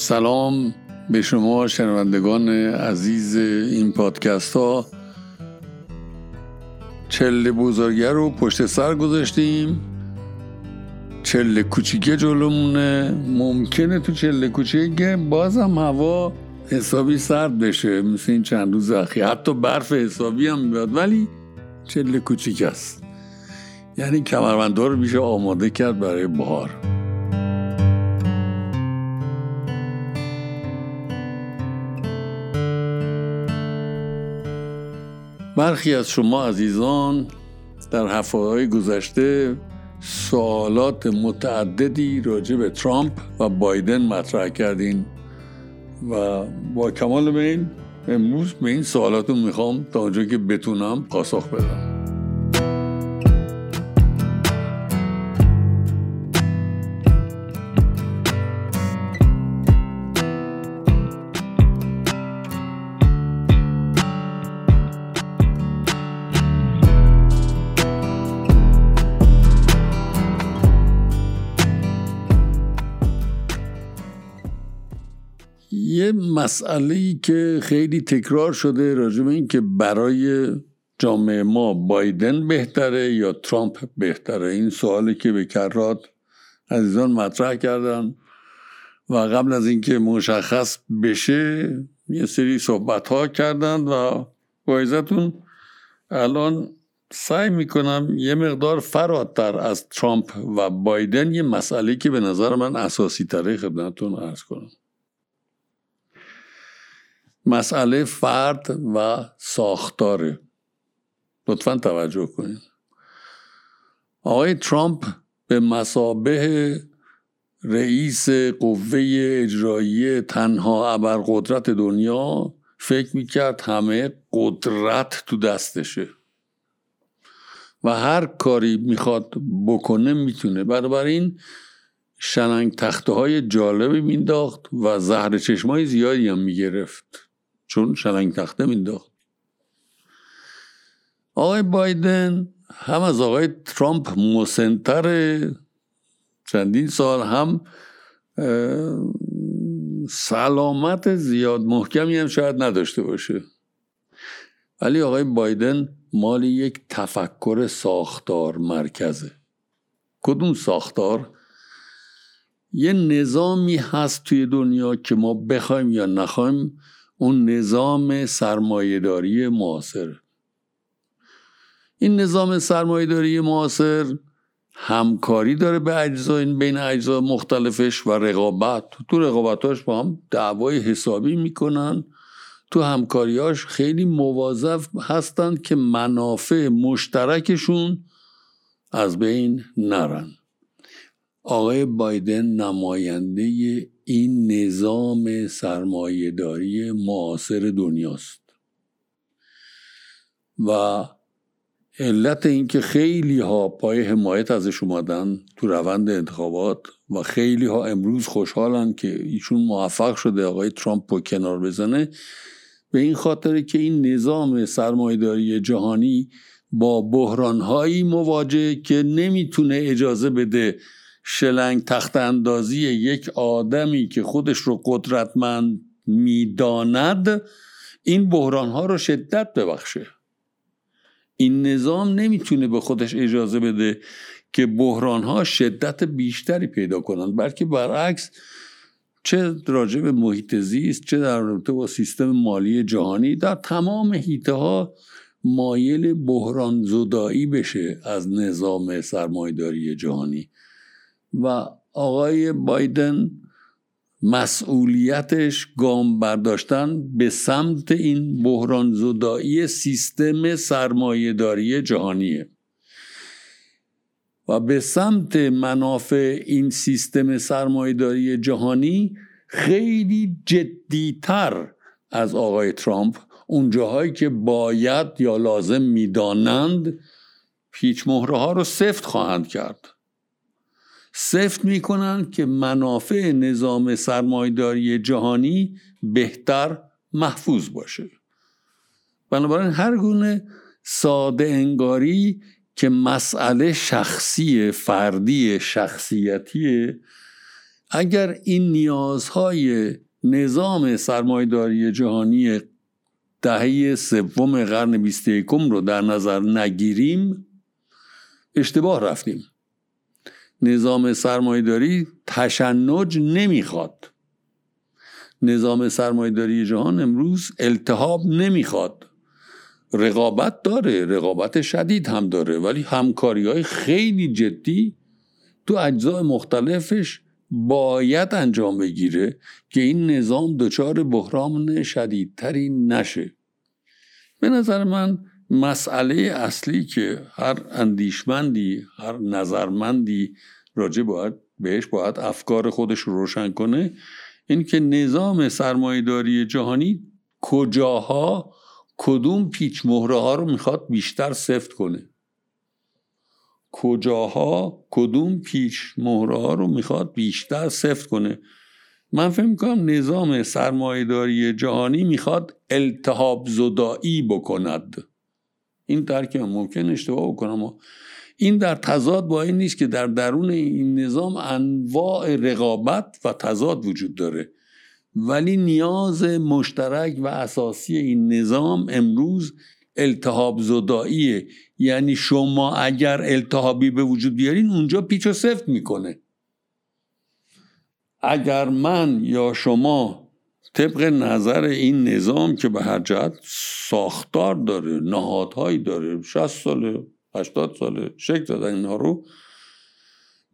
سلام به شما شنوندگان عزیز این پادکست ها. چله بزرگه رو پشت سر گذاشتیم. چله کوچیکه جلومونه. ممکنه تو چله کوچیکه بازم هوا حسابی سرد بشه. مثل این چند روز اخیر. حتی برف حسابی هم بیاد ولی چله کوچیک است. یعنی کمربنده رو میشه آماده کرد برای بهار. برخی از شما عزیزان در هفته های گذشته سوالات متعددی راجع به ترامپ و بایدن مطرح کردین و با کمال میل امروز به این سوالاتو می‌خوام تا اونجا که بتونم پاسخ بدم. مسئله ای که خیلی تکرار شده راجع به این که برای جامعه ما بایدن بهتره یا ترامپ بهتره. این سوالی که به کرات عزیزان مطرح کردن و قبل از اینکه مشخص بشه یه سری صحبت ها کردن و بایزتون الان سعی می‌کنم یه مقدار فراتر از ترامپ و بایدن یه مسئله که به نظر من اساسی تره خدمتتون ارز کنم. مسئله فرد و ساختاره لطفا توجه کنید. آقای ترامپ به مسابه رئیس قوه اجرایی تنها ابرقدرت دنیا فکر می‌کرد همه قدرت تو دستشه. و هر کاری می‌خواد بکنه می‌تونه. بنابراین شلنگ تخته های جالبی مینداخت و زهر چشمای زیادی هم می‌گرفت. چون شلنگ تخته مینداخت. آقای بایدن هم از آقای ترامپ مسنتر چندین سال هم سلامت زیاد محکمی هم شاید نداشته باشه. ولی آقای بایدن مال یک تفکر ساختار مرکزه. کدوم ساختار؟ یه نظامی هست توی دنیا که ما بخوایم یا نخوایم اون نظام سرمایهداری معاصر. این نظام سرمایهداری معاصر همکاری داره به اجزا بین اجزا مختلفش و رقابت. تو رقابتاش با هم دعوای حسابی می‌کنن. تو همکاریاش خیلی مواظف هستند که منافع مشترکشون از بین نرن. آقای بایدن نماینده این نظام سرمایهداری معاصر دنیاست. و علت اینکه خیلی ها پای حمایت ازش اومدن تو روند انتخابات و خیلی ها امروز خوشحالن که ایشون موفق شده آقای ترامپ رو کنار بزنه به این خاطر که این نظام سرمایهداری جهانی با بحرانهایی مواجه که نمی‌تونه اجازه بده شلنگ تخت اندازی یک آدمی که خودش رو قدرتمند می‌داند این بحران ها رو شدت ببخشه. این نظام نمی‌تونه به خودش اجازه بده که بحران ها شدت بیشتری پیدا کنند بلکه برعکس چه راجع به محیط زیست چه در رابطه با سیستم مالی جهانی در تمام حیطه ها مایل بحران زدایی بشه از نظام سرمایداری جهانی. و آقای بایدن مسئولیتش گام برداشتن به سمت این بحران زدایی سیستم سرمایهداری جهانیه. و به سمت منافع این سیستم سرمایهداری جهانی خیلی جدیتر از آقای ترامپ. اون جاهایی که باید یا لازم می‌دانند پیچ مهره ها رو سفت خواهند کرد. سفت می‌کنن که منافع نظام سرمایداری جهانی بهتر محفوظ باشه. بنابراین هر گونه ساده انگاری که مسئله شخصی فردی شخصیتی اگر این نیازهای نظام سرمایداری جهانی دهه سوم قرن بیست یکم رو در نظر نگیریم اشتباه رفتیم. نظام سرمایداری تشنج نمی‌خواد. نظام سرمایداری جهان امروز التهاب نمی‌خواد. رقابت داره رقابت شدید هم داره ولی همکاری های خیلی جدی تو اجزای مختلفش باید انجام بگیره که این نظام دچار بحران شدیدتری نشه. به نظر من مسئله اصلی که هر اندیشمندی هر نظرمندی راجع باید بهش باید افکار خودش رو روشن کنه این که نظام سرمایهداری جهانی کجاها کدوم پیچ مهره ها رو می‌خواد بیشتر سفت کنه. کجاها کدوم پیچ مهره ها رو می‌خواد بیشتر سفت کنه. من فکر می‌کنم نظام سرمایهداری جهانی می‌خواد التهاب زدایی بکند. این درک ممکن اشتباه بکنم. این در تضاد با این نیست که در درون این نظام انواع رقابت و تضاد وجود داره. ولی نیاز مشترک و اساسی این نظام امروز التهاب زداییه یعنی شما اگر التهابی به وجود بیارین اونجا پیچ و سفت می‌کنه. اگر من یا شما طبق نظر این نظام که به هر جهت ساختار داره نهادهایی داره 60 ساله 80 ساله شکل دادن اینها رو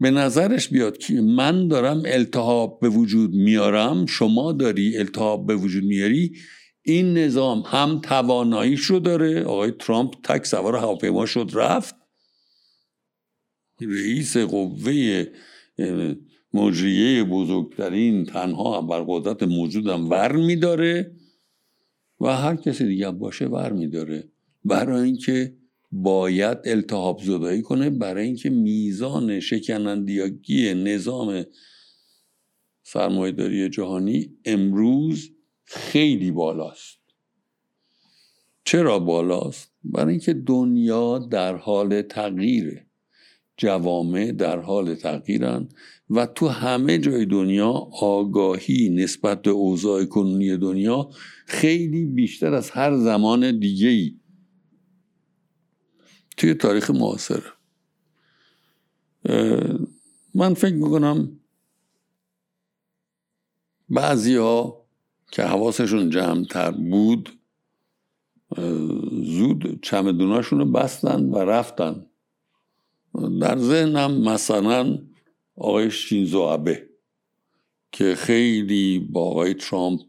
به نظرش بیاد که من دارم التهاب به وجود میارم شما داری التهاب به وجود میاری این نظام هم تواناییش رو داره. آقای ترامپ تک سوار هواپیما شد رفت. رئیس قوه مجریه بزرگترین تنها بر قدرت موجودم ور میداره و هر کسی دیگه باشه ور میداره. برای اینکه باید التحاب زدایی کنه برای اینکه میزان شکنندیاگی نظام سرمایهداری جهانی امروز خیلی بالاست. چرا بالاست؟ برای اینکه دنیا در حال تغییره. جوامع در حال تغییرن و تو همه جای دنیا آگاهی نسبت به اوضاع کنونی دنیا خیلی بیشتر از هر زمان دیگه ای توی تاریخ معاصر. من فکر می‌کنم بعضی ها که حواسشون جمعتر بود زود چمدوناشون رو بستن و رفتن. در ذهنم مثلا آقای شینزو ابه که خیلی با آقای ترامپ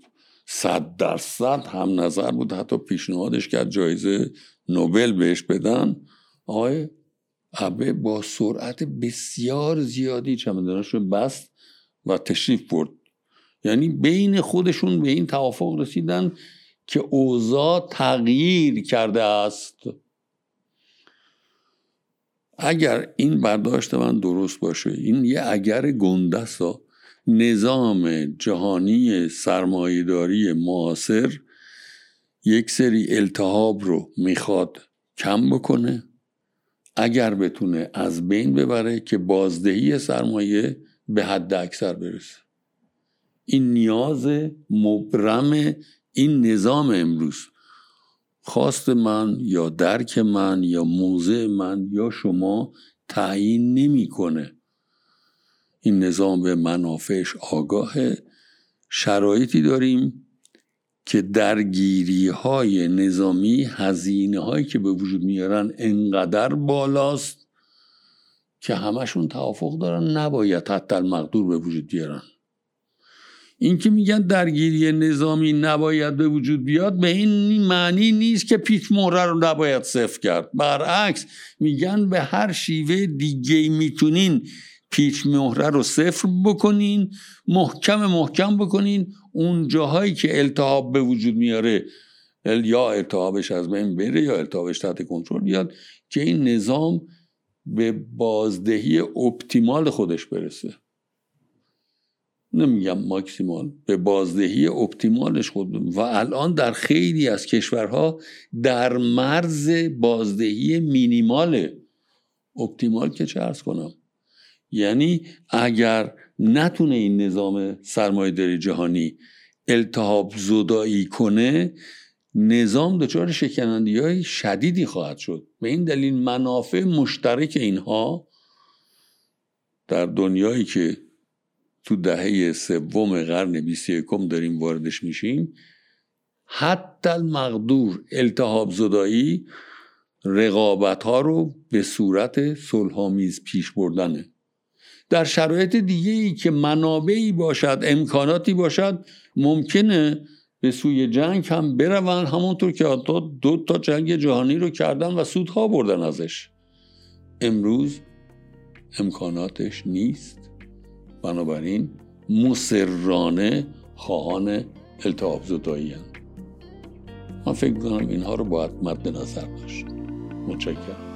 صد درصد هم نظر بود حتی پیشنهادش کرد جایزه نوبل بهش بدن. آقای ابه با سرعت بسیار زیادی چمدانش رو بست و تشریف برد. یعنی بین خودشون به این توافق رسیدن که اوضاع تغییر کرده است. اگر این برداشت من درست باشه این یه اگر گندست نظام جهانی سرمایهداری معاصر یک سری التهاب رو می‌خواد کم بکنه اگر بتونه از بین ببره که بازدهی سرمایه به حد اکثر برسه. این نیاز مبرم این نظام امروز. خواست من یا درک من یا موضع من یا شما تعیین نمی‌کنه. این نظام به منافعش آگاه شرایطی داریم که درگیری های نظامی هزینه هایی که به وجود میارن انقدر بالاست که همشون توافق دارن نباید حتی المقدور به وجود بیارن. این که میگن درگیری نظامی نباید به وجود بیاد به این معنی نیست که پیچ مهره رو نباید صفر کرد. برعکس میگن به هر شیوه دیگه می‌تونین پیچ مهره رو صفر بکنین محکم محکم بکنین. اون جاهایی که التهاب به وجود میاره یا التهابش از بین بره یا التهابش تحت کنترل بیاد که این نظام به بازدهی اپتیمال خودش برسه. نمیگم ماکسیمال به بازدهی اپتیمالش خود. و الان در خیلی از کشورها در مرز بازدهی مینیماله اپتیمال که چه ارز کنم. یعنی اگر نتونه این نظام سرمایهداری جهانی التهاب زدایی کنه نظام دچار شکنندی های شدیدی خواهد شد. به این دلیل منافع مشترک اینها در دنیایی که تو دهه سوم قرن 21 داریم واردش میشیم. حتی المقدور التهاب زدایی رقابت ها رو به صورت صلحآمیز پیش بردنه. در شرایط دیگه ای که منابعی باشد امکاناتی باشد ممکنه به سوی جنگ هم برون همونطور که حتی دو تا جنگ جهانی رو کردن و سودها بردن ازش. امروز امکاناتش نیست. بنابراین مسررانه خواهان التحاب زدایی هم. من فکر می‌کنم اینها رو باید مد نظر داشت متشکرم